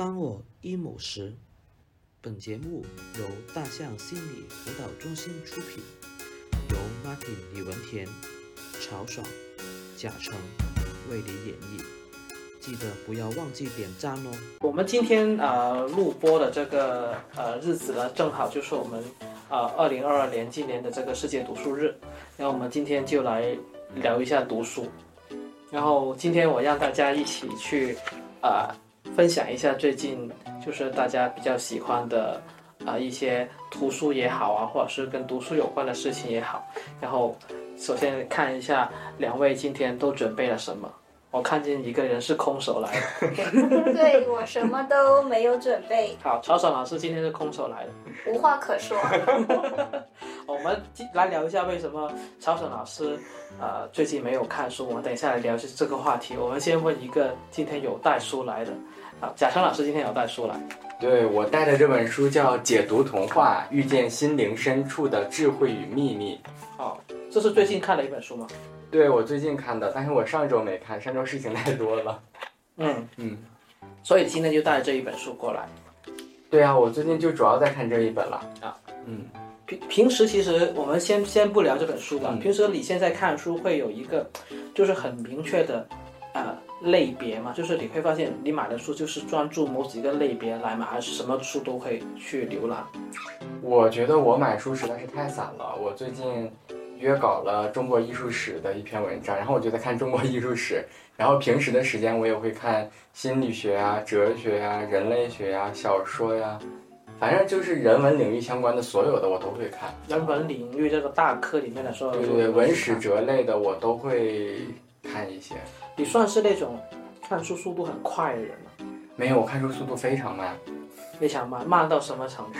当我 emo 时，本节目由大象心理辅导中心出品，由 Martin 李文田、曹爽、贾成为你演绎。记得不要忘记点赞哦。我们今天呃录播的这个呃日子呢，正好就是我们呃二零二二年今年的这个世界读书日。然后我们今天就来聊一下读书。然后今天我让大家一起去啊、分享一下最近就是大家比较喜欢的啊、一些图书也好啊，或者是跟读书有关的事情也好。然后首先看一下两位今天都准备了什么。我看见一个人是空手来的，对我什么都没有准备，好，曹爽老师今天是空手来的。无话可说。我们今来聊一下为什么曹爽老师呃最近没有看书。我们等一下来聊这个话题。我们先问一个今天有带书来的啊，贾成老师今天有带书来。对我带的这本书叫《解读童话，遇见心灵深处的智慧与秘密》。哦，这是最近看的一本书吗？对我最近看的，但是我上周没看，上周事情太多了。嗯，嗯，所以今天就带着这一本书过来。对啊，我最近就主要在看这一本了。啊，嗯，平平时其实我们先先不聊这本书吧。嗯平时你现在看书会有一个就是很明确的呃类别嘛，就是你会发现你买的书就是专注某几个类别来买，还是什么书都可以去浏览？我觉得我买书实在是太散了。我最近约稿了中国艺术史的一篇文章，然后我就在看中国艺术史，然后平时的时间我也会看心理学啊、哲学呀、人类学呀、小说呀，反正就是人文领域相关的所有的我都会看。人文领域这个大科里面的所有，对对对，文史哲类的我都会看一些。你算是那种看书速度很快的人吗？没有，我看书速度非常慢，非常慢，慢到什么程度？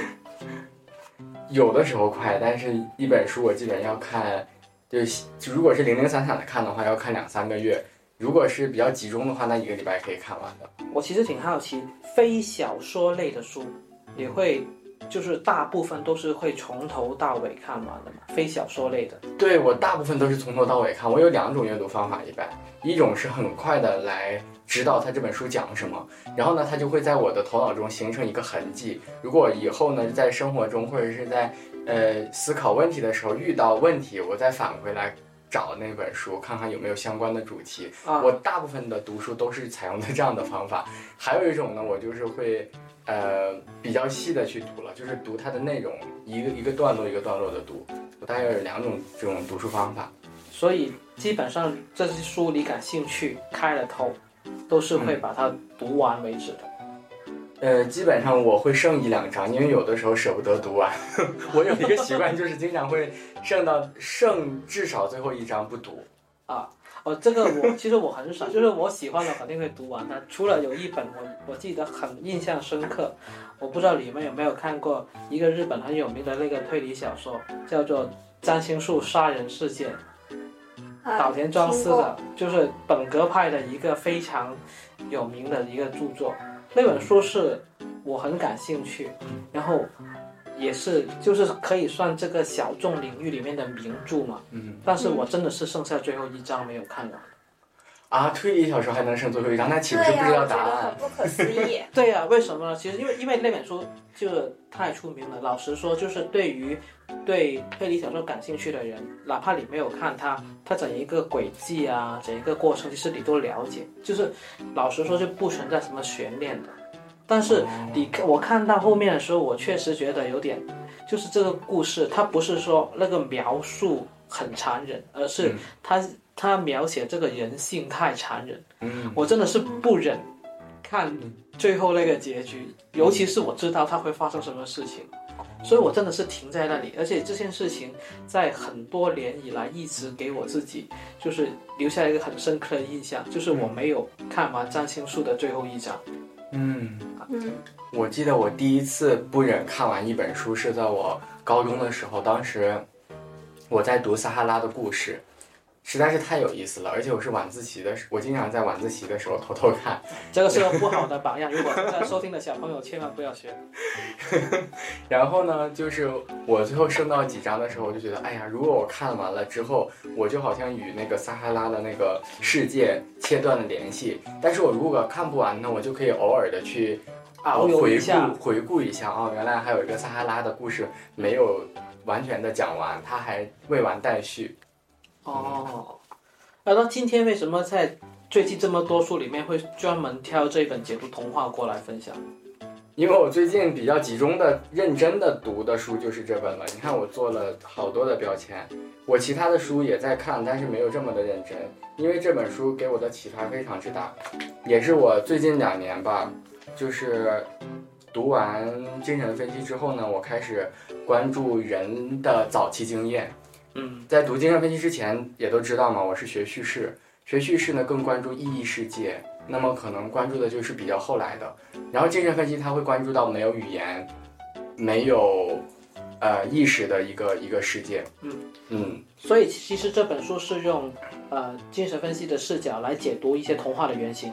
有的时候快，但是一本书我基本要看，就是如果是零零散散的看的话，要看两三个月；如果是比较集中的话，那一个礼拜可以看完的。我其实挺好奇，非小说类的书，你会就是大部分都是会从头到尾看完的嘛？非小说类的，对我大部分都是从头到尾看，我有两种阅读方法，一般一种是很快的来知道他这本书讲什么，然后呢，它就会在我的头脑中形成一个痕迹。如果以后呢，在生活中或者是在呃思考问题的时候遇到问题，我再返回来找那本书，看看有没有相关的主题。啊我大部分的读书都是采用的这样的方法，还有一种呢，我就是会呃比较细的去读了，就是读它的内容，一个一个段落一个段落的读。我大概有两种这种读书方法。所以基本上这些书你感兴趣，开了头，都是会把它读完为止的。呃，基本上我会剩一两章，因为有的时候舍不得读完。我有一个习惯，就是经常会剩到剩至少最后一章不读。哦，这个我其实我很少，就是我喜欢的肯定会读完它。除了有一本我我记得很印象深刻，我不知道你们有没有看过一个日本很有名的那个推理小说，叫做《占星术杀人事件》。啊岛田庄司的，就是本格派的一个非常有名的一个著作。那本书是我很感兴趣，然后也是就是可以算这个小众领域里面的名著嘛。嗯但是我真的是剩下最后一章没有看完。啊，推理小说还能剩最后一章，那岂不是、不知道答案很？不可思议。对呀、为什么呢？其实因为因为那本书就是太出名了。老实说，就是对于对推理小说感兴趣的人，哪怕你没有看它，它整一个轨迹啊，整一个过程，其实你都了解。就是老实说，就不存在什么悬念的。但是你看我看到后面的时候，我确实觉得有点，就是这个故事，它不是说那个描述很残忍，而是嗯它它描写这个人性太残忍。嗯我真的是不忍看最后那个结局，尤其是我知道它会发生什么事情，所以我真的是停在那里。而且这件事情在很多年以来一直给我自己就是留下一个很深刻的印象，就是我没有看完《占星术》的最后一章。嗯。我记得我第一次不忍看完一本书是在我高中的时候，当时我在读撒哈拉的故事，实在是太有意思了，而且我是晚自习的时，我经常在晚自习的时候偷偷看。这个是个不好的榜样，如果正在收听的小朋友千万不要学。然后呢，就是我最后剩到几章的时候，我就觉得，哎呀，如果我看完了之后，我就好像与那个撒哈拉的那个世界切断了联系。但是我如果看不完呢，我就可以偶尔的去啊回顾。回顾一下啊、原来还有一个撒哈拉的故事没有完全的讲完，它还未完待续。哦，那那今天为什么在最近这么多书里面会专门挑这本解读童话过来分享？因为我最近比较集中的、认真的读的书就是这本了。你看，我做了好多的标签，我其他的书也在看，但是没有这么的认真。因为这本书给我的启发非常之大，也是我最近两年吧，就是读完精神分析之后呢，我开始关注人的早期经验。嗯在读精神分析之前，也都知道嘛，我是学叙事，学叙事呢更关注意义世界，那么可能关注的就是比较后来的。然后精神分析它会关注到没有语言、没有呃意识的一个一个世界。嗯嗯，所以其实这本书是用呃精神分析的视角来解读一些童话的原型。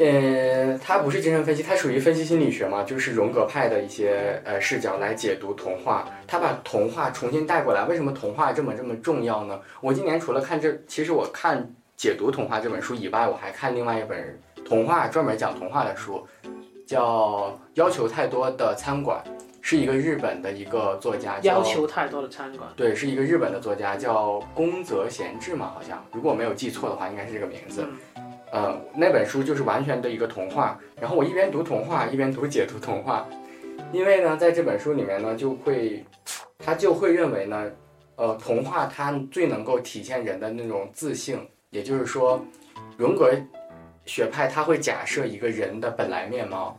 呃，它不是精神分析，它属于分析心理学嘛，就是荣格派的一些呃视角来解读童话。他把童话重新带过来，为什么童话这么这么重要呢？我今年除了看这，其实我看解读童话这本书以外，我还看另外一本童话专门讲童话的书，叫《要求太多的餐馆》，是一个日本的一个作家，要求太多的餐馆。对，是一个日本的作家，叫宫泽贤治嘛，好像，如果我没有记错的话，应该是这个名字。呃，那本书就是完全的一个童话，然后我一边读童话一边读解读童话，因为呢，在这本书里面呢，就会，他就会认为呢，呃，童话它最能够体现人的那种自信，也就是说，荣格学派他会假设一个人的本来面貌，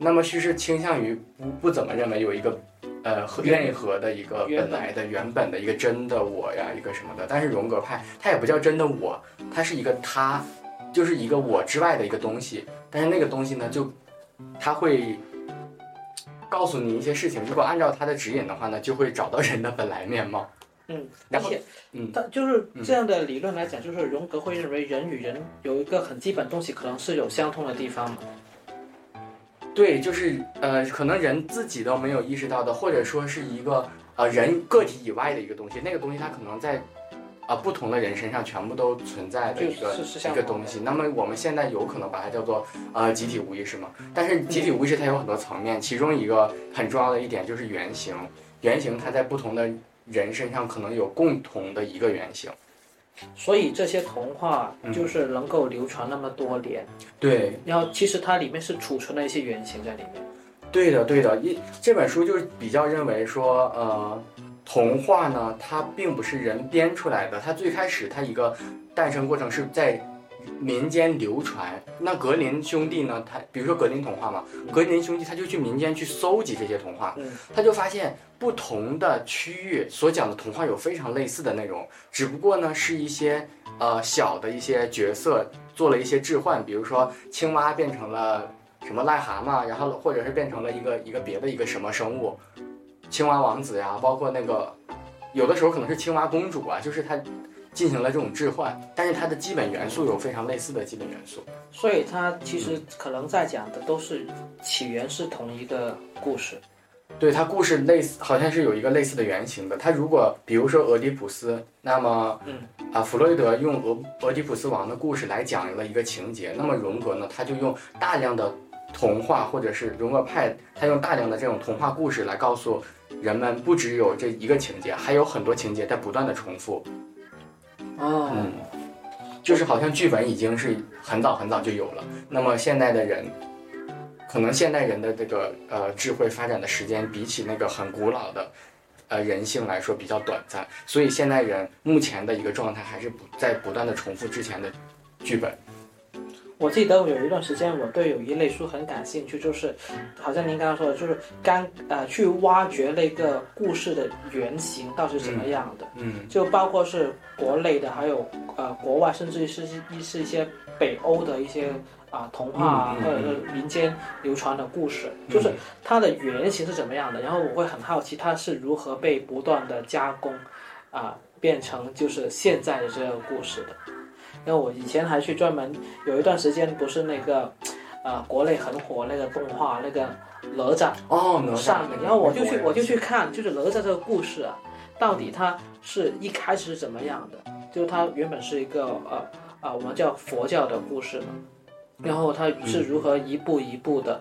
那么叙事倾向于不不怎么认为有一个。呃，和内核的一个原本本来的原本的一个真的我呀，一个什么的，但是荣格派它也不叫真的我，它是一个他，就是一个我之外的一个东西，但是那个东西呢，就他会告诉你一些事情，如果按照他的指引的话呢，就会找到人的本来面貌。嗯，然后嗯他就是这样的理论来讲，就是荣格会认为人与人有一个很基本东西，可能是有相通的地方嘛。对，就是呃，可能人自己都没有意识到的，或者说是一个呃人个体以外的一个东西，那个东西它可能在啊、不同的人身上全部都存在的一个一个东西。那么我们现在有可能把它叫做呃集体无意识嘛？但是集体无意识它有很多层面，其中一个很重要的一点就是原型，原型它在不同的人身上可能有共同的一个原型。所以这些童话嗯。就是能够流传那么多年，对，然后其实它里面是储存了一些原型在里面。对的，对的，一这本书就是比较认为说，呃，童话呢，它并不是人编出来的，它最开始它一个诞生过程是在民间流传。那格林兄弟呢，他比如说格林童话嘛，格林兄弟他就去民间去搜集这些童话，嗯他就发现不同的区域所讲的童话有非常类似的内容，只不过呢是一些呃小的一些角色做了一些置换，比如说青蛙变成了什么癞蛤蟆，然后或者是变成了一个一个别的一个什么生物，青蛙王子呀，包括那个有的时候可能是青蛙公主啊，就是它进行了这种置换，但是它的基本元素有非常类似的基本元素。所以它其实可能在讲的都是起源是同一个故事。对它故事类似，好像是有一个类似的原型的。它如果比如说俄狄浦斯，那么，嗯，啊，弗洛伊德用俄俄狄浦斯王的故事来讲了一个情节，那么荣格呢，他就用大量的童话或者是荣格派，他用大量的这种童话故事来告诉人们，不只有这一个情节，还有很多情节在不断的重复。哦，嗯，就是好像剧本已经是很早很早就有了。那么现代的人，可能现代人的这个呃智慧发展的时间，比起那个很古老的呃人性来说比较短暂，所以现代人目前的一个状态还是不在不断的重复之前的剧本。我记得有一段时间，我对有一类书很感兴趣，就是好像您刚刚说的，就是刚呃去挖掘那个故事的原型到底是怎么样的，嗯。就包括是国内的，还有呃国外，甚至是一是一些北欧的一些啊、童话啊，或者是民间流传的故事，就是它的原型是怎么样的，然后我会很好奇它是如何被不断的加工啊、变成就是现在的这个故事的。因为我以前还去专门有一段时间，不是那个，呃，国内很火那个动画那个哪吒哦，哪吒然后我就去我就去去看，就是哪吒这个故事啊，到底它是一开始是怎么样的？就是它原本是一个呃呃，我们叫佛教的故事嘛，然后它是如何一步一步的，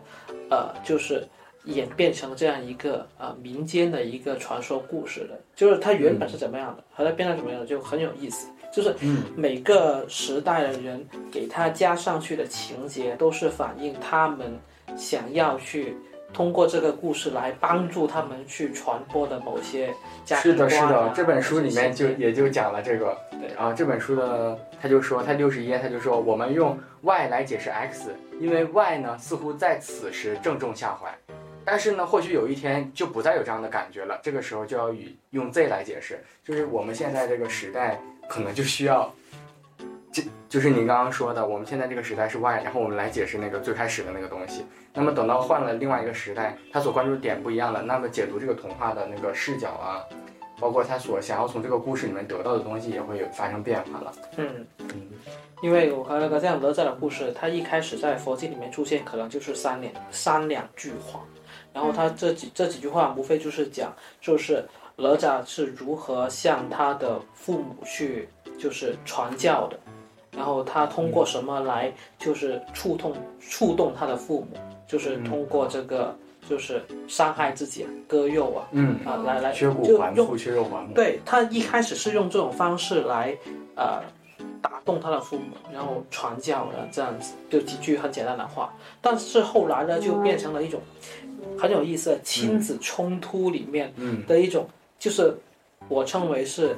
呃，就是演变成这样一个呃民间的一个传说故事的，就是它原本是怎么样的，和它变成什么样的，就很有意思。就是每个时代的人给他加上去的情节，都是反映他们想要去通过这个故事来帮助他们去传播的某些价值观是的，是的，这本书里面就也就讲了这个。对然后这本书的他就说，他六十页他就说，我们用 y 来解释 x，因为 y 呢似乎在此时正中下怀，但是呢，或许有一天就不再有这样的感觉了，这个时候就要与用 z 来解释，就是我们现在这个时代可能就需要。这就是你刚刚说的，我们现在这个时代是 Y，然后我们来解释那个最开始的那个东西。那么等到换了另外一个时代，他所关注的点不一样了，那么解读这个童话的那个视角啊，包括他所想要从这个故事里面得到的东西，也会发生变化了。嗯，嗯因为我和那个这样哪吒的故事，它一开始在佛经里面出现，可能就是三两三两句话，然后他这几这几句话无非就是讲，就是哪吒是如何向他的父母去就是传教的，然后他通过什么来就是触动触动他的父母，就是通过这个就是伤害自己啊，割肉啊嗯，啊来来削骨就用还父，削肉还母。对他一开始是用这种方式来呃打动他的父母，然后传教的这样子，就几句很简单的话。但是后来呢，就变成了一种很有意思的亲子冲突里面嗯的一种，就是我称为是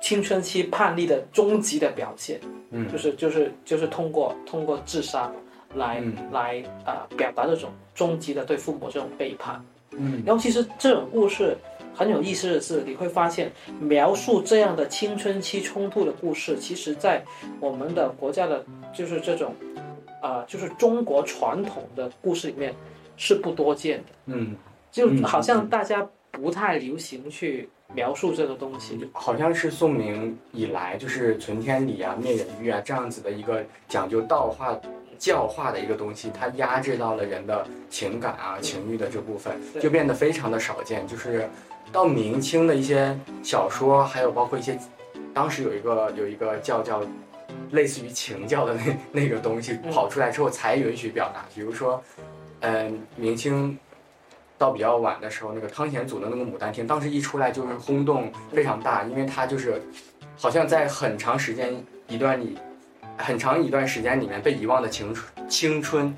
青春期叛逆的终极的表现，嗯。就是就是就是通过通过自杀来、嗯。来啊、呃表达这种终极的对父母这种背叛。嗯。然后其实这种故事很有意思的是，你会发现描述这样的青春期冲突的故事，其实在我们的国家的，就是这种，啊、就是中国传统的故事里面是不多见的，嗯，就嗯。好像大家不太流行去描述这个东西。好像是宋明以来，就是存天理啊、灭人欲啊这样子的一个讲究道化。教化的一个东西，它压制到了人的情感啊、情欲的这部分，就变得非常的少见。就是到明清的一些小说，还有包括一些，当时有一个有一个叫叫类似于情教的那那个东西嗯跑出来之后，才允许表达。比如说，嗯、明清到比较晚的时候，那个汤显祖的那个《牡丹亭》，当时一出来就是轰动非常大，因为它就是好像在很长时间一段里，很长一段时间里面被遗忘的青春青春，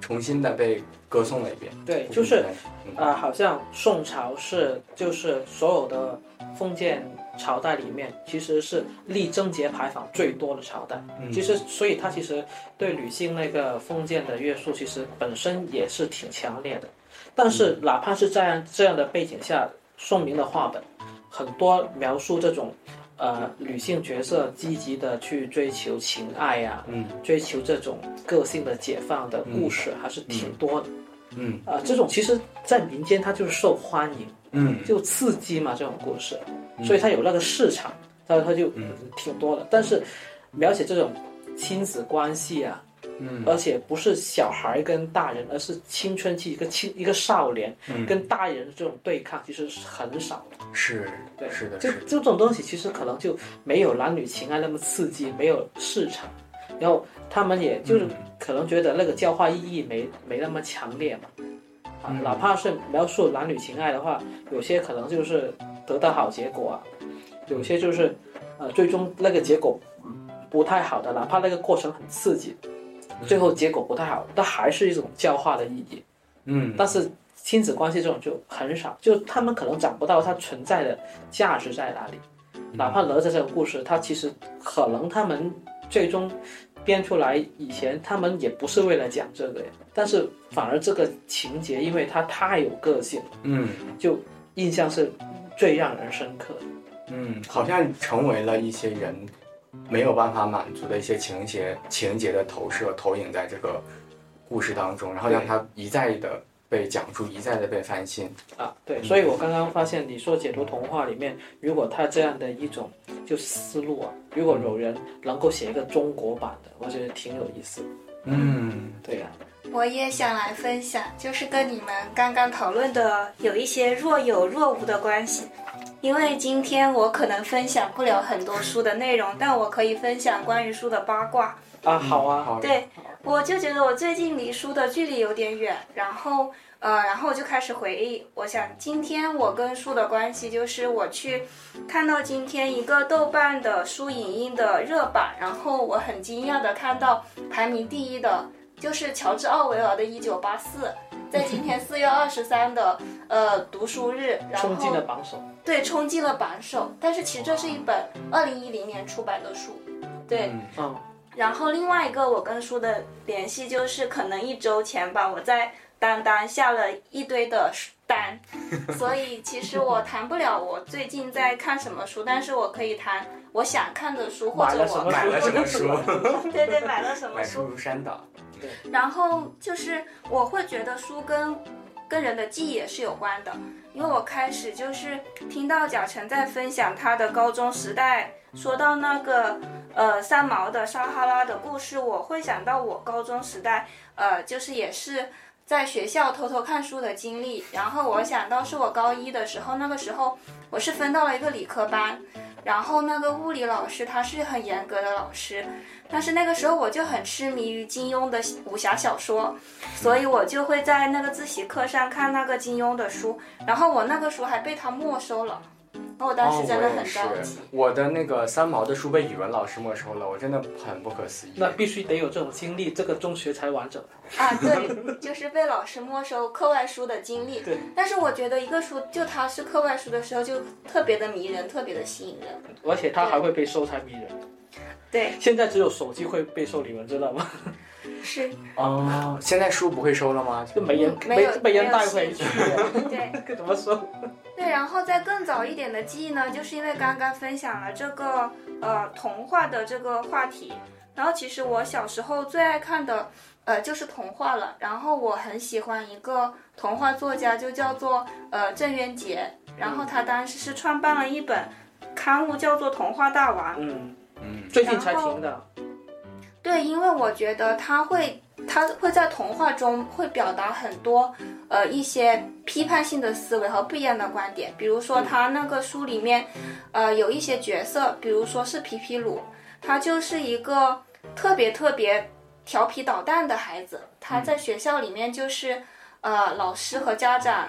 重新的被歌颂了一遍。对，就是嗯啊、好像宋朝是就是所有的封建朝代里面，其实是立贞节牌坊最多的朝代。嗯其实，所以它其实对女性那个封建的约束，其实本身也是挺强烈的。但是，哪怕是在这样的背景下，宋明的话本很多描述这种呃女性角色积极的去追求情爱呀、嗯。追求这种个性的解放的故事，还是挺多的。嗯。啊、这种其实，在民间它就是受欢迎，嗯。就刺激嘛，这种故事，所以它有那个市场，它它就嗯。挺多的。但是描写这种亲子关系啊，嗯。而且不是小孩跟大人，而是青春期一个青一个少年嗯，跟大人的这种对抗，其实是很少的。是对，是的，的，就就这种东西，其实可能就没有男女情爱那么刺激，没有市场，然后他们也就是可能觉得那个教化意义没没那么强烈嘛。哪怕是描述男女情爱的话，有些可能就是得到好结果啊，有些就是呃最终那个结果不太好的，哪怕那个过程很刺激，最后结果不太好，但还是一种教化的意义。嗯但是亲子关系这种就很少，就他们可能找不到它存在的价值在哪里。哪怕哪吒这个故事，它其实可能他们最终编出来以前，他们也不是为了讲这个呀，但是反而这个情节，因为它太有个性，嗯就印象是最让人深刻的。嗯，好像成为了一些人没有办法满足的一些情节情节的投射投影在这个故事当中，然后让它一再的被讲述，一再的被翻新。啊，对，所以我刚刚发现你说解读童话里面，如果他这样的一种就思路啊，如果有人能够写一个中国版的，我觉得挺有意思的。嗯对呀、我也想来分享，就是跟你们刚刚讨论的有一些若有若无的关系。因为今天我可能分享不了很多书的内容，但我可以分享关于书的八卦。啊，好啊，好，对，我就觉得我最近离书的距离有点远，然后呃，然后我就开始回忆，我想今天我跟书的关系就是我去看到今天一个豆瓣的书影音的热榜，然后我很惊讶的看到排名第一的就是乔治奥维尔的《一九八四》，在今天四月二十三的呃读书日，然后冲进了榜首。对冲进了榜首，但是其实这是一本二零一零年出版的书，对。嗯嗯，然后另外一个我跟书的联系就是可能一周前吧，我在当当下了一堆的单，所以其实我谈不了我最近在看什么书，但是我可以谈我想看的书或者买了什么我买了什么书？对对买了什么买书书，如山倒。对然后就是我会觉得书跟跟人的记忆也是有关的，因为我开始就是听到贾晨在分享他的高中时代，说到那个呃三毛的撒哈拉的故事，我会想到我高中时代，呃，就是也是在学校偷偷看书的经历。然后我想到是我高一的时候，那个时候我是分到了一个理科班，然后那个物理老师他是很严格的老师，但是那个时候我就很痴迷于金庸的武侠小说，所以我就会在那个自习课上看那个金庸的书，然后我那个书还被他没收了，我当时真的很着哦我也急。我的那个三毛的书被语文老师没收了，我真的很不可思议。那必须得有这种经历，这个中学才完整。啊，对，就是被老师没收课外书的经历。对，但是我觉得一个书就它是课外书的时候，就特别的迷人，特别的吸引人。而且它还会被收才迷人。对，现在只有手机会被收，你们知道吗？是哦，现在书不会收了吗？就没人没有没人带回去，对。怎么收？对，然后在更早一点的记忆呢，就是因为刚刚分享了这个呃童话的这个话题，然后其实我小时候最爱看的呃就是童话了，然后我很喜欢一个童话作家，就叫做呃郑渊洁，然后他当时是创办了一本刊物叫做《童话大王》，嗯，嗯，最近才停的。对，因为我觉得他会，他会在童话中会表达很多，呃，一些批判性的思维和不一样的观点。比如说他那个书里面，呃，有一些角色，比如说是皮皮鲁，他就是一个特别特别调皮捣蛋的孩子。他在学校里面就是，呃，老师和家长。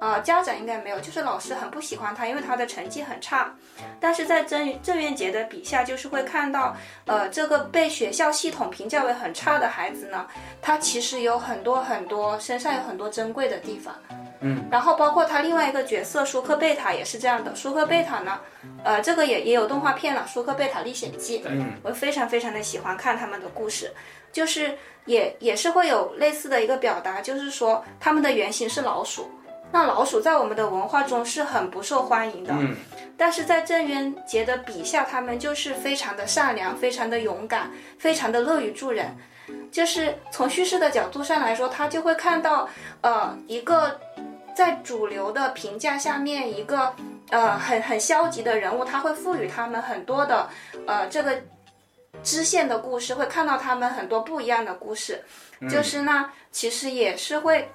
呃，家长应该没有，就是老师很不喜欢他，因为他的成绩很差。但是在郑郑渊洁的笔下，就是会看到，呃，这个被学校系统评价为很差的孩子呢，他其实有很多很多身上有很多珍贵的地方。嗯，然后包括他另外一个角色舒克贝塔也是这样的。舒克贝塔呢，呃，这个也也有动画片了，《舒克贝塔历险记》。嗯，我非常非常的喜欢看他们的故事，就是也也是会有类似的一个表达，就是说他们的原型是老鼠。那老鼠在我们的文化中是很不受欢迎的，嗯但是在郑渊洁的笔下，他们就是非常的善良，非常的勇敢，非常的乐于助人。就是从叙事的角度上来说，他就会看到，呃，一个在主流的评价下面，一个呃很很消极的人物，他会赋予他们很多的呃这个支线的故事，会看到他们很多不一样的故事。就是呢，其实也是会。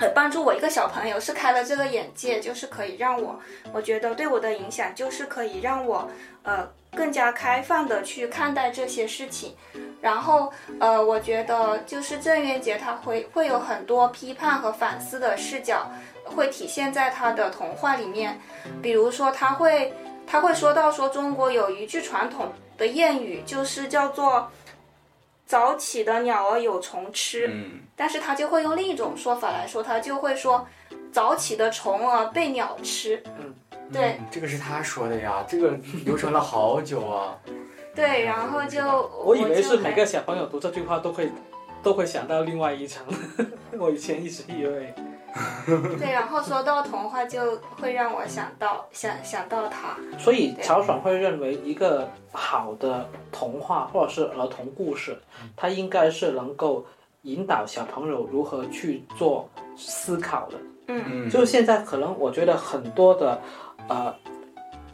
呃，帮助我一个小朋友是开了这个眼界，就是可以让我，我觉得对我的影响就是可以让我，呃，更加开放的去看待这些事情。然后，呃，我觉得就是郑渊洁他会会有很多批判和反思的视角，会体现在他的童话里面。比如说，他会他会说到说中国有一句传统的谚语，就是叫做“早起的鸟儿有虫吃”。嗯但是他就会用另一种说法来说，他就会说，早起的虫儿被鸟吃。嗯，对嗯这个是他说的呀，这个流传了好久啊。对，然后就我以为是每个小朋友读这句话都会都会想到另外一层，我以前一直以为。对，然后说到童话，就会让我想到想想到他。所以曹爽会认为一个好的童话或者是儿童故事，它应该是能够引导小朋友如何去做思考的。嗯，就是现在可能我觉得很多的呃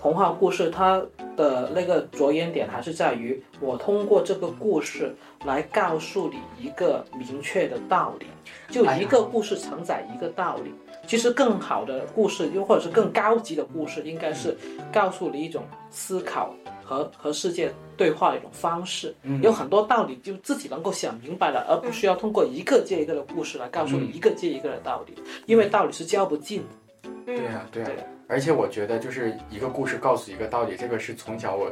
童话故事，它的那个着眼点还是在于我通过这个故事来告诉你一个明确的道理，就一个故事承载一个道理。其实更好的故事，又或者是更高级的故事，应该是告诉你一种思考和和世界对话的一种方式。嗯有很多道理就自己能够想明白了，而不需要通过一个接一个的故事来告诉你嗯一个接一个的道理，因为道理是教不尽的。嗯对呀、对呀、而且我觉得就是一个故事告诉一个道理，这个是从小我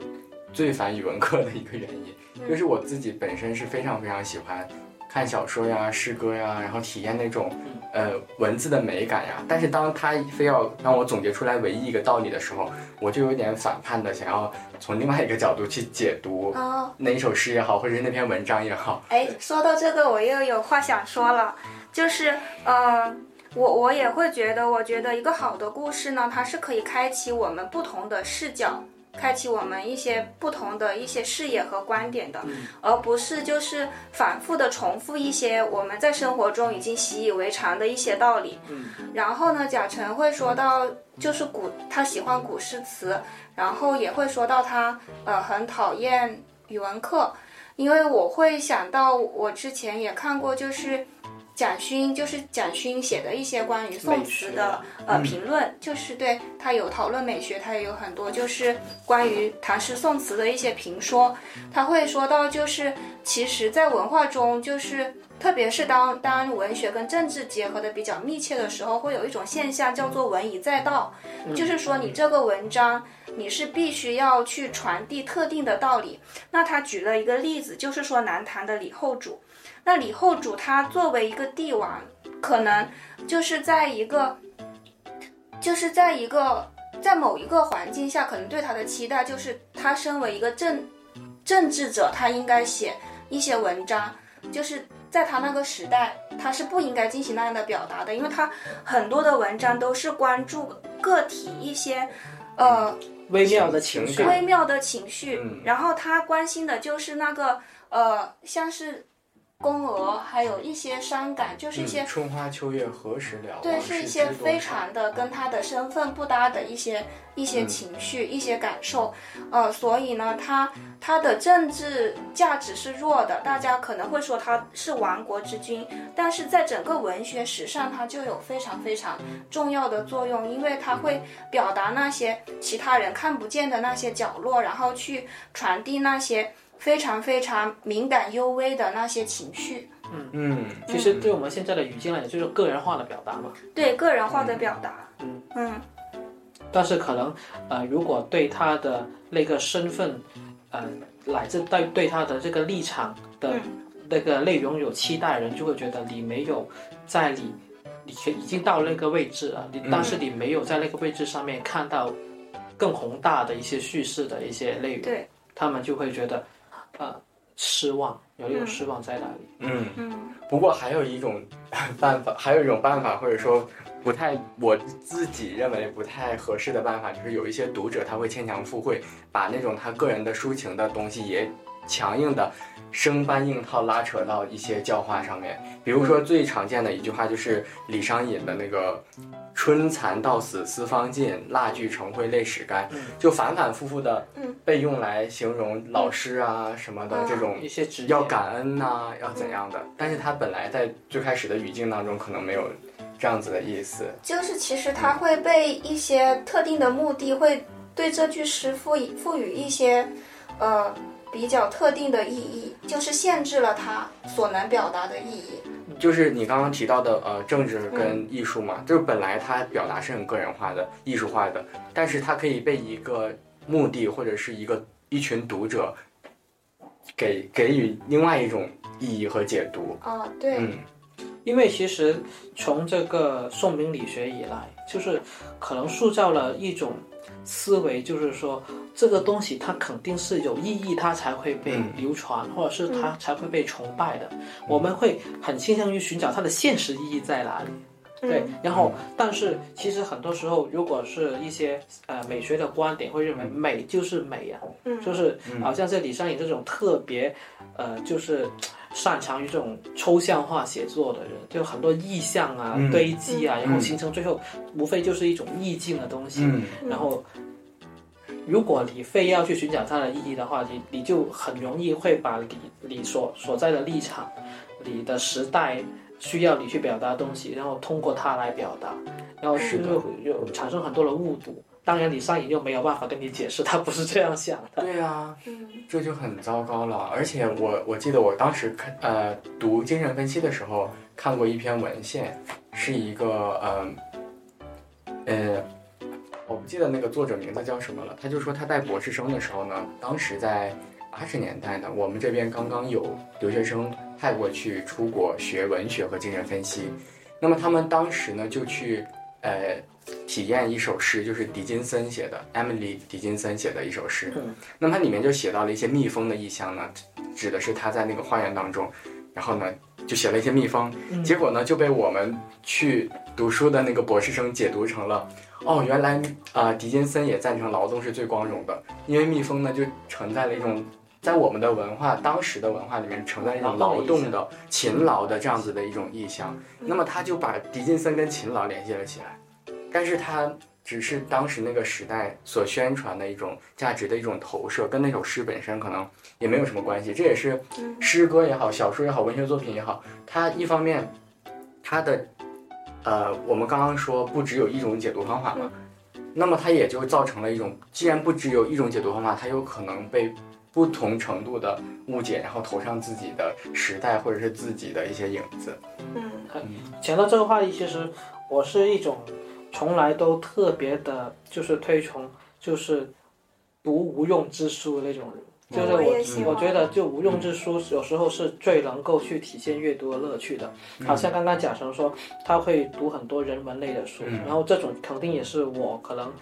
最烦语文课的一个原因，嗯就是我自己本身是非常非常喜欢看小说呀、诗歌呀，然后体验那种呃文字的美感呀。但是当他非要让我总结出来唯一一个道理的时候，我就有点反叛的想要从另外一个角度去解读哦，那一首诗也好，或者是那篇文章也好。哎，说到这个，我又有话想说了，就是呃，我我也会觉得，我觉得一个好的故事呢，它是可以开启我们不同的视角。开启我们一些不同的一些视野和观点的，而不是就是反复的重复一些我们在生活中已经习以为常的一些道理。然后呢，贾晨会说到，就是古他喜欢古诗词，然后也会说到他呃很讨厌语文课，因为我会想到我之前也看过，就是蒋勋，就是蒋勋写的一些关于宋词的呃评论，就是对他有讨论美学，他也有很多就是关于唐诗宋词的一些评说，他会说到就是其实在文化中就是。特别是当当文学跟政治结合的比较密切的时候，会有一种现象叫做文以载道，就是说你这个文章你是必须要去传递特定的道理。那他举了一个例子，就是说南唐的李后主。那李后主他作为一个帝王，可能就是在一个，就是在一个在某一个环境下，可能对他的期待就是他身为一个政政治者，他应该写一些文章，就是在他那个时代，他是不应该进行那样的表达的，因为他很多的文章都是关注个体一些，呃，微妙的情绪，微妙的情绪，嗯。然后他关心的就是那个呃，像是宫娥，还有一些伤感，就是一些、嗯春花秋月何时了？对，是一些非常的跟他的身份不搭的一些一些嗯情绪、一些感受，呃，所以呢，他他的政治价值是弱的，大家可能会说他是亡国之君，但是在整个文学史上，它就有非常非常重要的作用，因为它会表达那些其他人看不见的那些角落，然后去传递那些非常非常敏感幽微的那些情绪，嗯嗯，其实对我们现在的语境来讲，就是个人化的表达嘛。对个人化的表达，嗯嗯。但是可能，呃，如果对他的那个身份，呃，乃至对对他的这个立场的那个内容有期待，人就会觉得你没有在你，你已经到那个位置了，你但是你没有在那个位置上面看到更宏大的一些叙事的一些内容，对，他们就会觉得，呃，失望，有一种失望在那里。嗯，嗯不过还有一种办法，还有一种办法，或者说不太我自己认为不太合适的办法，就是有一些读者他会牵强附会，把那种他个人的抒情的东西也强硬的生搬硬套拉扯到一些教化上面。比如说最常见的一句话就是李商隐的那个“春蚕到死丝方尽，蜡炬成灰泪始干”，就反反复复的嗯被用来形容老师啊什么的这种一些要感恩呐、要怎样的？但是他本来在最开始的语境当中可能没有这样子的意思。就是其实他会被一些特定的目的，会对这句诗赋予赋予一些呃比较特定的意义，就是限制了它所能表达的意义。就是你刚刚提到的呃政治跟艺术嘛，就是本来它表达是很个人化的、艺术化的，但是它可以被一个目的或者是一个一群读者给给予另外一种意义和解读。啊，对，嗯因为其实从这个宋明理学以来，就是可能塑造了一种思维，就是说这个东西它肯定是有意义，它才会被嗯。流传，或者是它才会被崇拜的。我们会很倾向于寻找它的现实意义在哪里。对，然后但是其实很多时候，如果是一些呃美学的观点，会认为美就是美啊，嗯。就是好像这李商隐这种特别呃，就是擅长于这种抽象化写作的人，就很多意象啊、嗯堆积啊，然后嗯形成最后无非就是一种意境的东西。嗯然后，如果你非要去寻找它的意义的话，你你就很容易会把你你所所在的立场、你的时代需要你去表达的东西，然后通过它来表达，然后就有产生很多的误读。当然李商隐又没有办法跟你解释，他不是这样想的。对呀、嗯这就很糟糕了。而且我我记得我当时看呃读精神分析的时候看过一篇文献，是一个嗯呃我不记得那个作者名字叫什么了。他就说他带博士生的时候呢，当时在八十年代呢，我们这边刚刚有留学生派过去出国学文学和精神分析，那么他们当时呢就去呃体验一首诗，就是狄金森写的，Emily 狄金森写的一首诗。嗯。那么它里面就写到了一些蜜蜂的意象呢，指的是他在那个花园当中，然后呢就写了一些蜜蜂，嗯。结果呢就被我们去读书的那个博士生解读成了，哦，原来啊、狄金森也赞成劳动是最光荣的，因为蜜蜂呢就承载了一种。在我们的文化，当时的文化里面承载一种劳动的、勤劳的这样子的一种意象，那么他就把狄金森跟勤劳联系了起来，但是它只是当时那个时代所宣传的一种价值的一种投射，跟那首诗本身可能也没有什么关系。这也是诗歌也好，小说也好，文学作品也好，它一方面它的呃，我们刚刚说不只有一种解读方法嘛，那么它也就造成了一种，既然不只有一种解读方法，它有可能被不同程度的误解，然后投上自己的时代或者是自己的一些影子。嗯讲到这个话题，其实我是一种从来都特别的，就是推崇，就是读无用之书的那种人。就是我我，觉得就无用之书有时候是最能够去体现阅读的乐趣的。好像刚刚贾成说他会读很多人文类的书，嗯然后这种肯定也是我可能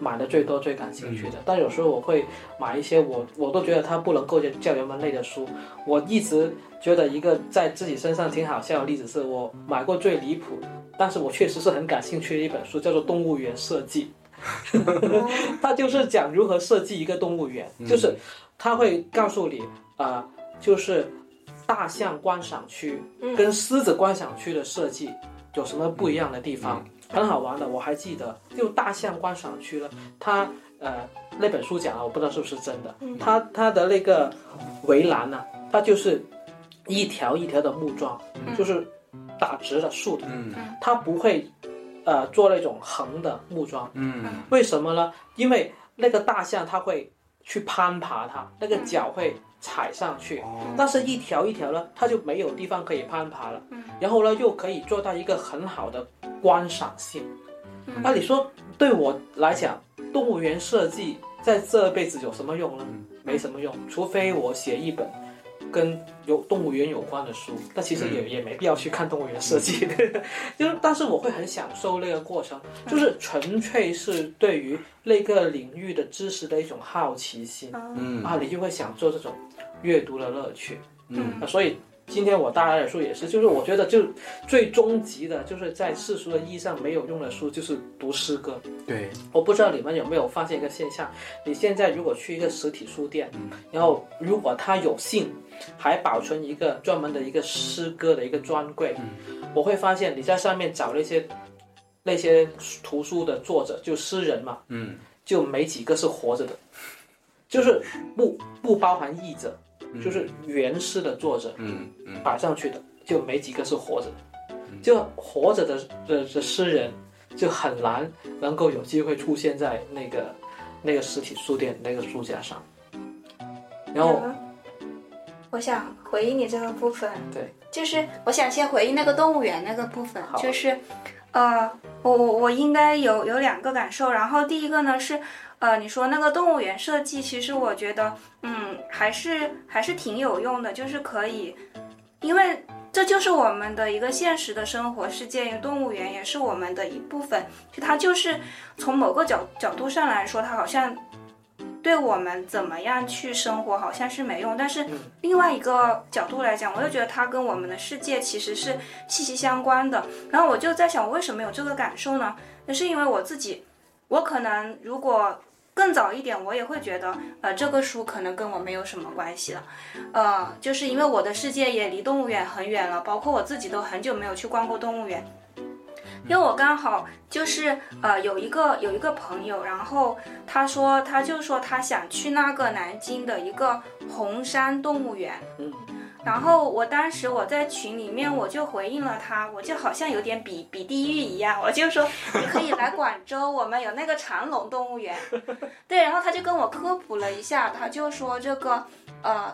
买的最多、最感兴趣的。但有时候我会买一些我我都觉得它不能够叫人文类的书。我一直觉得一个在自己身上挺好笑的例子是我买过最离谱，但是我确实是很感兴趣的一本书，叫做《动物园设计 》。它就是讲如何设计一个动物园，就是它会告诉你啊、就是大象观赏区跟狮子观赏区的设计有什么不一样的地方，很好玩的。我还记得，就大象观赏区呢，它呃那本书讲了，我不知道是不是真的，它它的那个围栏呢、它就是一条一条的木桩，就是打直的竖的，嗯它不会呃做那种横的木桩。嗯为什么呢？因为那个大象它会去攀爬它，那个脚会踩上去，但是一条一条呢，它就没有地方可以攀爬了。然后呢，又可以做到一个很好的观赏性。那你说对我来讲，动物园设计在这辈子有什么用呢？没什么用，除非我写一本跟有动物园有关的书，但其实也、也没必要去看动物园设计，就是但是我会很享受那个过程，就是纯粹是对于那个领域的知识的一种好奇心、嗯。啊，你就会享受这种阅读的乐趣。嗯。啊，所以今天我带来的书也是，就是我觉得就最终极的，就是在世俗的意义上没有用的书，就是读诗歌。对，我不知道你们有没有发现一个现象，你现在如果去一个实体书店，然后如果他有幸还保存一个专门的一个诗歌的一个专柜，我会发现你在上面找那些那些图书的作者，就诗人嘛，嗯。就没几个是活着的，就是不不包含译者，就是原诗的作者，嗯嗯。摆上去的，就没几个是活着的，就活着的的的诗人就很难能够有机会出现在那个那个实体书店那个书架上。然后，嗯我想回应你这个部分，对，就是我想先回应那个动物园那个部分，就是，呃，我我我应该有有两个感受，然后第一个呢是，呃，你说那个动物园设计，其实我觉得，嗯，还是还是挺有用的，就是可以，因为这就是我们的一个现实的生活世界，因为动物园也是我们的一部分，就它就是从某个角角度上来说，它好像对我们怎么样去生活好像是没用，但是另外一个角度来讲，我又觉得它跟我们的世界其实是息息相关的。然后我就在想，我为什么有这个感受呢？那是因为我自己，我可能如果更早一点，我也会觉得，呃，这个书可能跟我没有什么关系了，呃，就是因为我的世界也离动物园很远了，包括我自己都很久没有去逛过动物园。因为我刚好就是呃有一个有一个朋友，然后他说他就说他想去那个南京的一个红山动物园，嗯，然后我当时我在群里面我就回应了他，我就好像有点比比地狱一样，我就说你可以来广州，我们有那个长隆动物园。对，然后他就跟我科普了一下，他就说这个呃，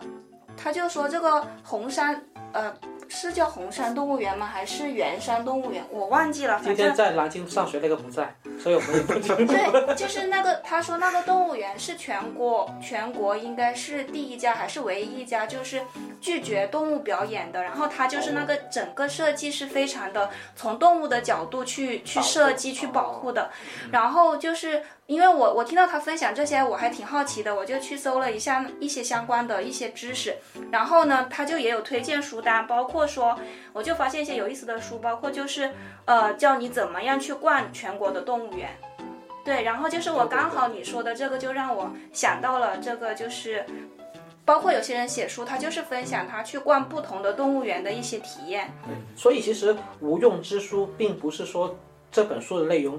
他就说这个红山呃。是叫红山动物园吗？还是圆山动物园？我忘记了。今天在南京上学那个不在，所以我们也不清楚。对，就是那个，他说那个动物园是全国全国应该是第一家还是唯一一家，就是拒绝动物表演的。然后他就是那个整个设计是非常的从动物的角度去去设计去保护的。然后就是因为我我听到他分享这些，我还挺好奇的，我就去搜了一下一些相关的一些知识。然后呢，他就也有推荐书单，包括。说，我就发现一些有意思的书，包括就是，呃，教你怎么样去逛全国的动物园，对，然后就是我刚好你说的这个，就让我想到了这个，就是，包括有些人写书，他就是分享他去逛不同的动物园的一些体验。对，所以其实无用之书，并不是说这本书的内容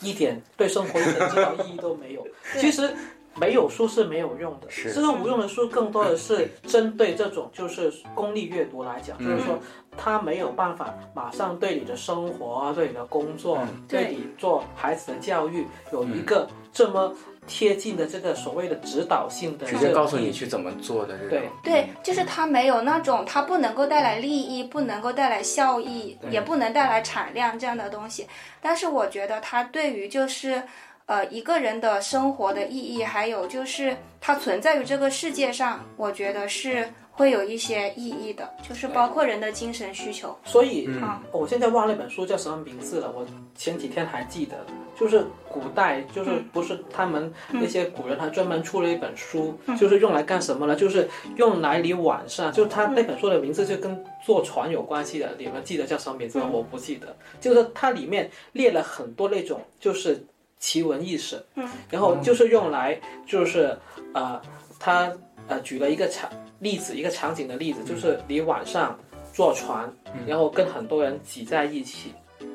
一点对生活一点指导意义都没有，其实。没有书是没有用的，这个无用的书更多的是针对这种就是功利阅读来讲，就是说它没有办法马上对你的生活、对你的工作、对你做孩子的教育有一个这么贴近的这个所谓的指导性的，直接告诉你去怎么做的这种。对对，就是他没有那种，他不能够带来利益，不能够带来效益，也不能带来产量这样的东西。但是我觉得他对于就是。呃，一个人的生活的意义，还有就是他存在于这个世界上，我觉得是会有一些意义的，就是包括人的精神需求。所以啊，我现在忘了那本书叫什么名字了，我前几天还记得，就是古代，就是不是他们那些古人还专门出了一本书，就是用来干什么呢？就是用来你晚上，就他那本书的名字就跟坐船有关系的，你们记得叫什么名字吗？我不记得，就是它里面列了很多那种就是。奇闻异事，嗯，然后就是用来，就是呃，他呃举了一个场例子，一个场景的例子，就是你晚上坐船，然后跟很多人挤在一起，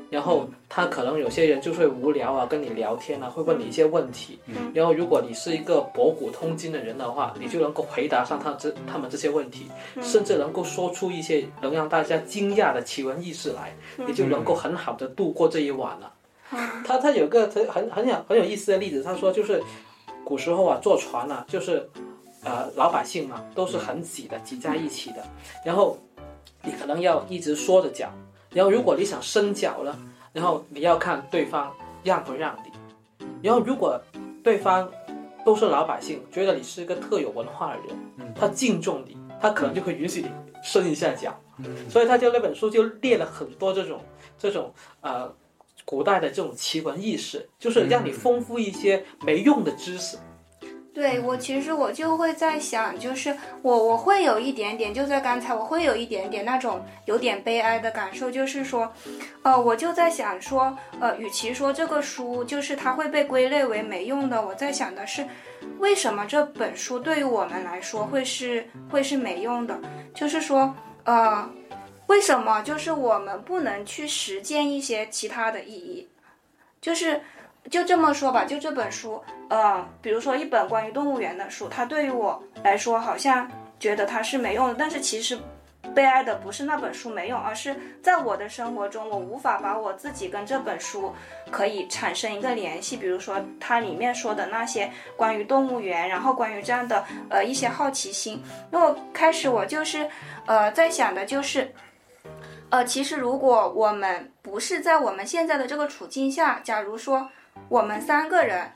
然后他可能有些人就会无聊啊，跟你聊天啊，会问你一些问题，嗯，然后如果你是一个博古通今的人的话，你就能够回答上他这他们这些问题，甚至能够说出一些能让大家惊讶的奇闻异事来，你就能够很好的度过这一晚了。他他有个很很很有很有意思的例子，他说就是古时候啊坐船啊，就是呃老百姓嘛都是很挤的，挤在一起的。然后你可能要一直缩着脚，然后如果你想伸脚了，然后你要看对方让不让你。然后如果对方都是老百姓，觉得你是一个特有文化的人，他敬重你，他可能就会允许你伸一下脚。所以他就那本书就列了很多这种这种呃。古代的这种奇闻异事，就是让你丰富一些没用的知识。对我，其实我就会在想，就是我我会有一点点，就在刚才我会有一点点那种有点悲哀的感受，就是说，呃，我就在想说，呃，与其说这个书就是它会被归类为没用的，我在想的是，为什么这本书对于我们来说会是会是没用的？就是说，呃。为什么就是我们不能去实践一些其他的意义？就是就这么说吧，就这本书，呃，比如说一本关于动物园的书，它对于我来说好像觉得它是没用的。但是其实悲哀的不是那本书没用，而是在我的生活中，我无法把我自己跟这本书可以产生一个联系。比如说它里面说的那些关于动物园，然后关于这样的呃一些好奇心。那我开始我就是呃在想的就是。呃，其实如果我们不是在我们现在的这个处境下，假如说我们三个人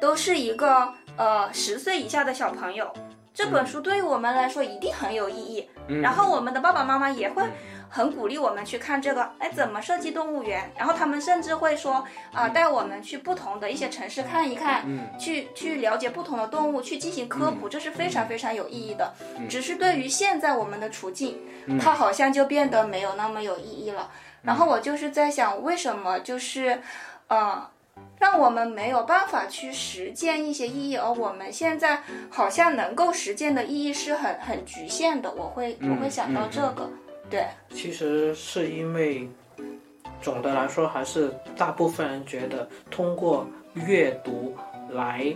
都是一个呃十岁以下的小朋友，这本书对于我们来说一定很有意义。然后我们的爸爸妈妈也会。很鼓励我们去看这个，哎，怎么设计动物园？然后他们甚至会说，啊，带我们去不同的一些城市看一看，去去了解不同的动物，去进行科普，这是非常非常有意义的。只是对于现在我们的处境，它好像就变得没有那么有意义了。然后我就是在想，为什么就是，呃，让我们没有办法去实践一些意义，而我们现在好像能够实践的意义是很很局限的。我会我会想到这个。对，其实是因为总的来说，还是大部分人觉得通过阅读来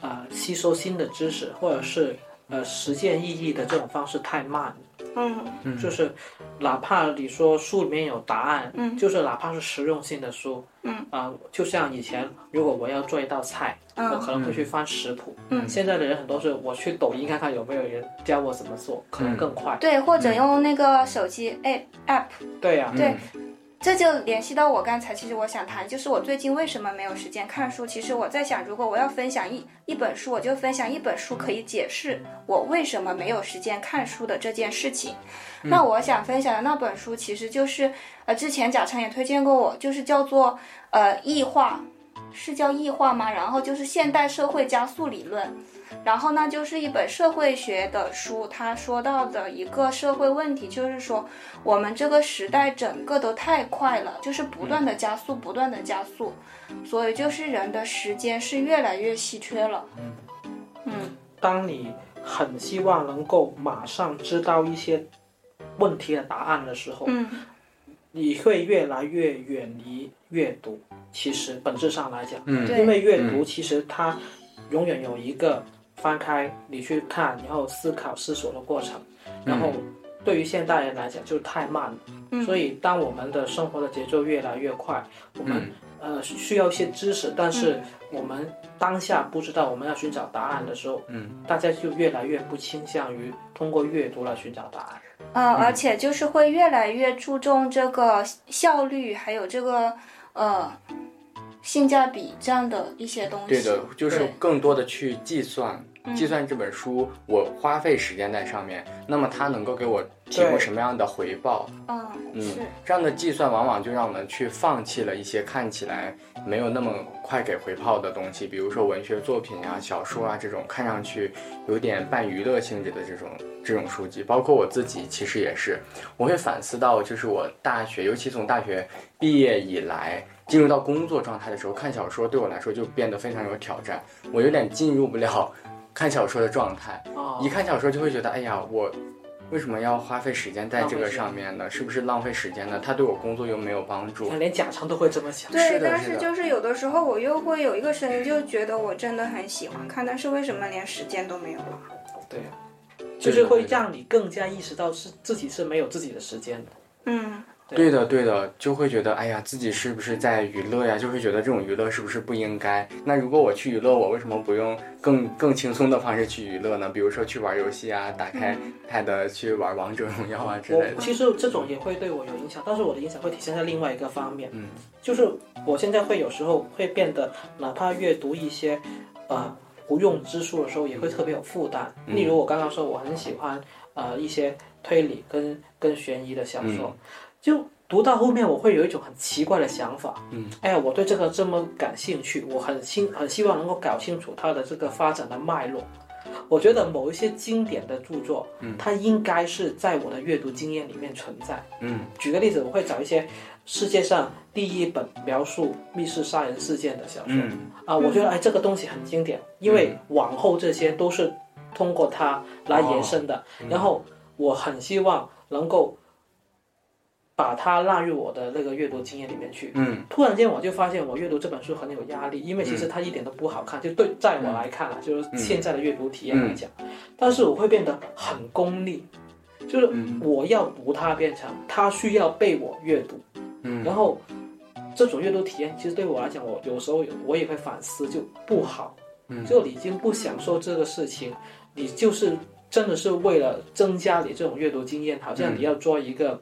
呃吸收新的知识，或者是呃实践意义的这种方式太慢。嗯嗯。就是哪怕你说书里面有答案，嗯。就是哪怕是实用性的书，嗯。啊、就像以前如果我要做一道菜，我嗯可能会去翻食谱，嗯。现在的人很多是我去抖音看看有没有人教我怎么做，可能更快。对，或者用那个手机 app app，对呀、对这就联系到我刚才，其实我想谈，就是我最近为什么没有时间看书。其实我在想，如果我要分享一一本书，我就分享一本书可以解释我为什么没有时间看书的这件事情。那我想分享的那本书，其实就是呃，之前贾昌也推荐过我，就是叫做呃异化，是叫异化吗？然后就是现代社会加速理论。然后呢，就是一本社会学的书，他说到的一个社会问题，就是说我们这个时代整个都太快了，就是不断的加速，不断的加速，所以就是人的时间是越来越稀缺了。嗯。当你很希望能够马上知道一些问题的答案的时候，嗯。你会越来越远离阅读。其实本质上来讲，嗯。因为阅读其实它永远有一个翻开你去看，然后思考思索的过程。然后对于现代人来讲，就是太慢了。嗯所以当我们的生活的节奏越来越快，我们、呃需要一些知识，但是我们当下不知道我们要寻找答案的时候，嗯，大家就越来越不倾向于通过阅读来寻找答案。呃，而且就是会越来越注重这个效率，还有这个呃性价比这样的一些东西。对的，就是更多的去计算，计算这本书我花费时间在上面，那么它能够给我提供什么样的回报？嗯嗯是，这样的计算往往就让我们去放弃了一些看起来没有那么快给回报的东西，比如说文学作品啊、小说啊这种看上去有点半娱乐性质的这种这种书籍。包括我自己其实也是，我会反思到，就是我大学，尤其从大学毕业以来。进入到工作状态的时候，看小说对我来说就变得非常有挑战，我有点进入不了看小说的状态。哦一看小说就会觉得，哎呀，我为什么要花费时间在这个上面呢？是不是浪费时间呢？它对我工作又没有帮助。连贾成都会这么想。对，但是就是有的时候我又会有一个声音，就觉得我真的很喜欢看，但是为什么连时间都没有了？对，就是会让你更加意识到是自己是没有自己的时间的。嗯对的，对的，就会觉得，哎呀，自己是不是在娱乐呀？就会觉得这种娱乐是不是不应该？那如果我去娱乐，我为什么不用更更轻松的方式去娱乐呢？比如说去玩游戏啊，打开 Pad 去玩王者荣耀啊之类的。其实这种也会对我有影响，但是我的影响会体现在另外一个方面，嗯，就是我现在会有时候会变得，哪怕阅读一些呃无用之书的时候，也会特别有负担。嗯例如我刚刚说我很喜欢呃一些推理跟跟悬疑的小说，嗯就读到后面我会有一种很奇怪的想法，嗯，哎呀，我对这个这么感兴趣，我很希很希望能够搞清楚它的这个发展的脉络。我觉得某一些经典的著作，嗯它应该是在我的阅读经验里面存在。嗯举个例子，我会找一些世界上第一本描述密室杀人事件的小说，嗯啊，我觉得哎这个东西很经典，因为往后这些都是通过它来延伸的。然后我很希望能够把它纳入我的那个阅读经验里面去。嗯。突然间我就发现我阅读这本书很有压力，因为其实它一点都不好看，就对在我来看啊，就是现在的阅读体验来讲，但是我会变得很功利，就是我要读它变成它需要被我阅读，嗯。然后这种阅读体验其实对我来讲，我有时候我也会反思，就不好，嗯。就你已经不享受这个事情，你就是真的是为了增加你这种阅读经验，好像你要做一个。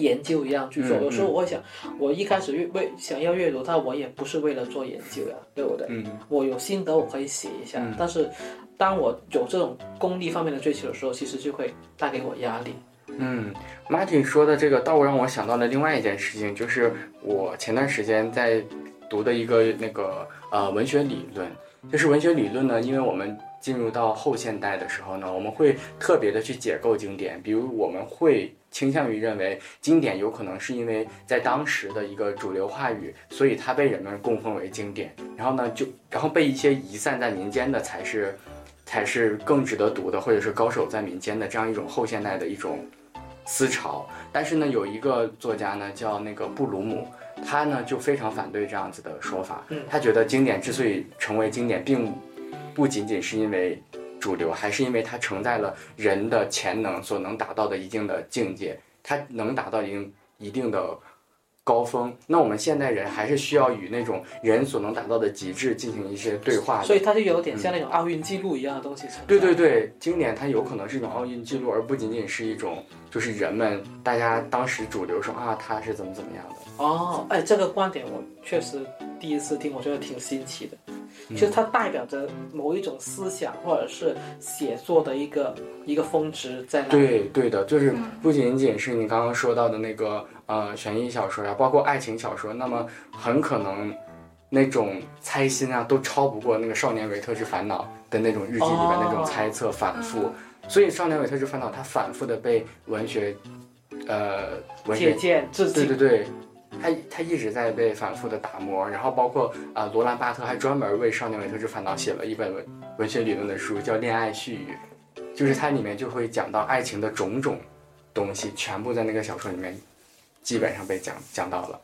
研究一样去做，嗯有时候我会想，我一开始阅为想要阅读它，我也不是为了做研究呀，对不对？嗯。我有心得我可以写一下，但是当我有这种功利方面的追求的时候，其实就会带给我压力。嗯，Martin 说的这个倒让我想到了另外一件事情，就是我前段时间在读的一个那个呃文学理论，就是文学理论呢，因为我们进入到后现代的时候呢，我们会特别的去解构经典，比如我们会倾向于认为经典有可能是因为在当时的一个主流话语，所以它被人们供奉为经典，然后呢就然后被一些遗散在民间的才是才是更值得读的，或者是高手在民间的这样一种后现代的一种思潮。但是呢，有一个作家呢叫那个布鲁姆，他呢就非常反对这样子的说法。嗯他觉得经典之所以成为经典，并不仅仅是因为主流，还是因为它承载了人的潜能所能达到的一定的境界，它能达到一定一定的高峰。那我们现代人还是需要与那种人所能达到的极致进行一些对话的。所以它就有点像那种奥运记录一样的东西。对对对，经典它有可能是一种奥运记录，而不仅仅是一种就是人们大家当时主流说啊它是怎么怎么样的。哦，哎，这个观点我确实第一次听，我觉得挺新奇的。就是它代表着某一种思想或者是写作的一个一个峰值在那里。对对的，就是不仅仅是你刚刚说到的那个呃悬疑小说呀，包括爱情小说，那么很可能那种猜心啊，都超不过那个《少年维特之烦恼》的那种日记里面那种猜测反复。所以《少年维特之烦恼》它反复的被文学，呃，文借学鉴致敬。对对对，他他一直在被反复的打磨，然后包括呃、罗兰巴特还专门为《少年维特之烦恼》写了一本文文学理论的书，叫《恋爱絮语》，就是它里面就会讲到爱情的种种东西，全部在那个小说里面基本上被讲讲到了。